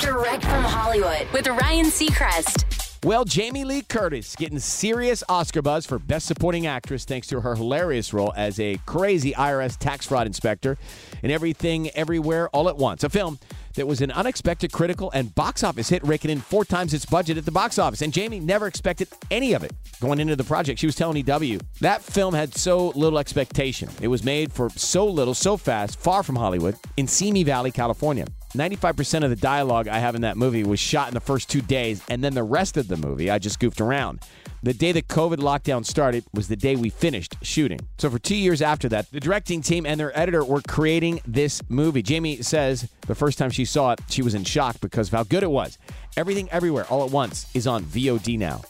Direct from Hollywood with Ryan Seacrest. Well, Jamie Lee Curtis getting serious Oscar buzz for Best Supporting Actress thanks to her hilarious role as a crazy IRS tax fraud inspector in Everything Everywhere All at Once, a film that was an unexpected critical and box office hit, raking in four times its budget at the box office. And Jamie never expected any of it going into the project. She was telling EW that film had so little expectation. It was made for so little, so fast, far from Hollywood, in Simi Valley, California. 95% of the dialogue I have in that movie was shot in the first two days, and then the rest of the movie I just goofed around. The day the COVID lockdown started was the day we finished shooting. So, for two years after that, the directing team and their editor were creating this movie. Jamie says the first time she saw it, she was in shock because of how good it was. Everything Everywhere All at Once is on VOD now.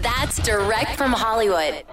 That's direct from Hollywood.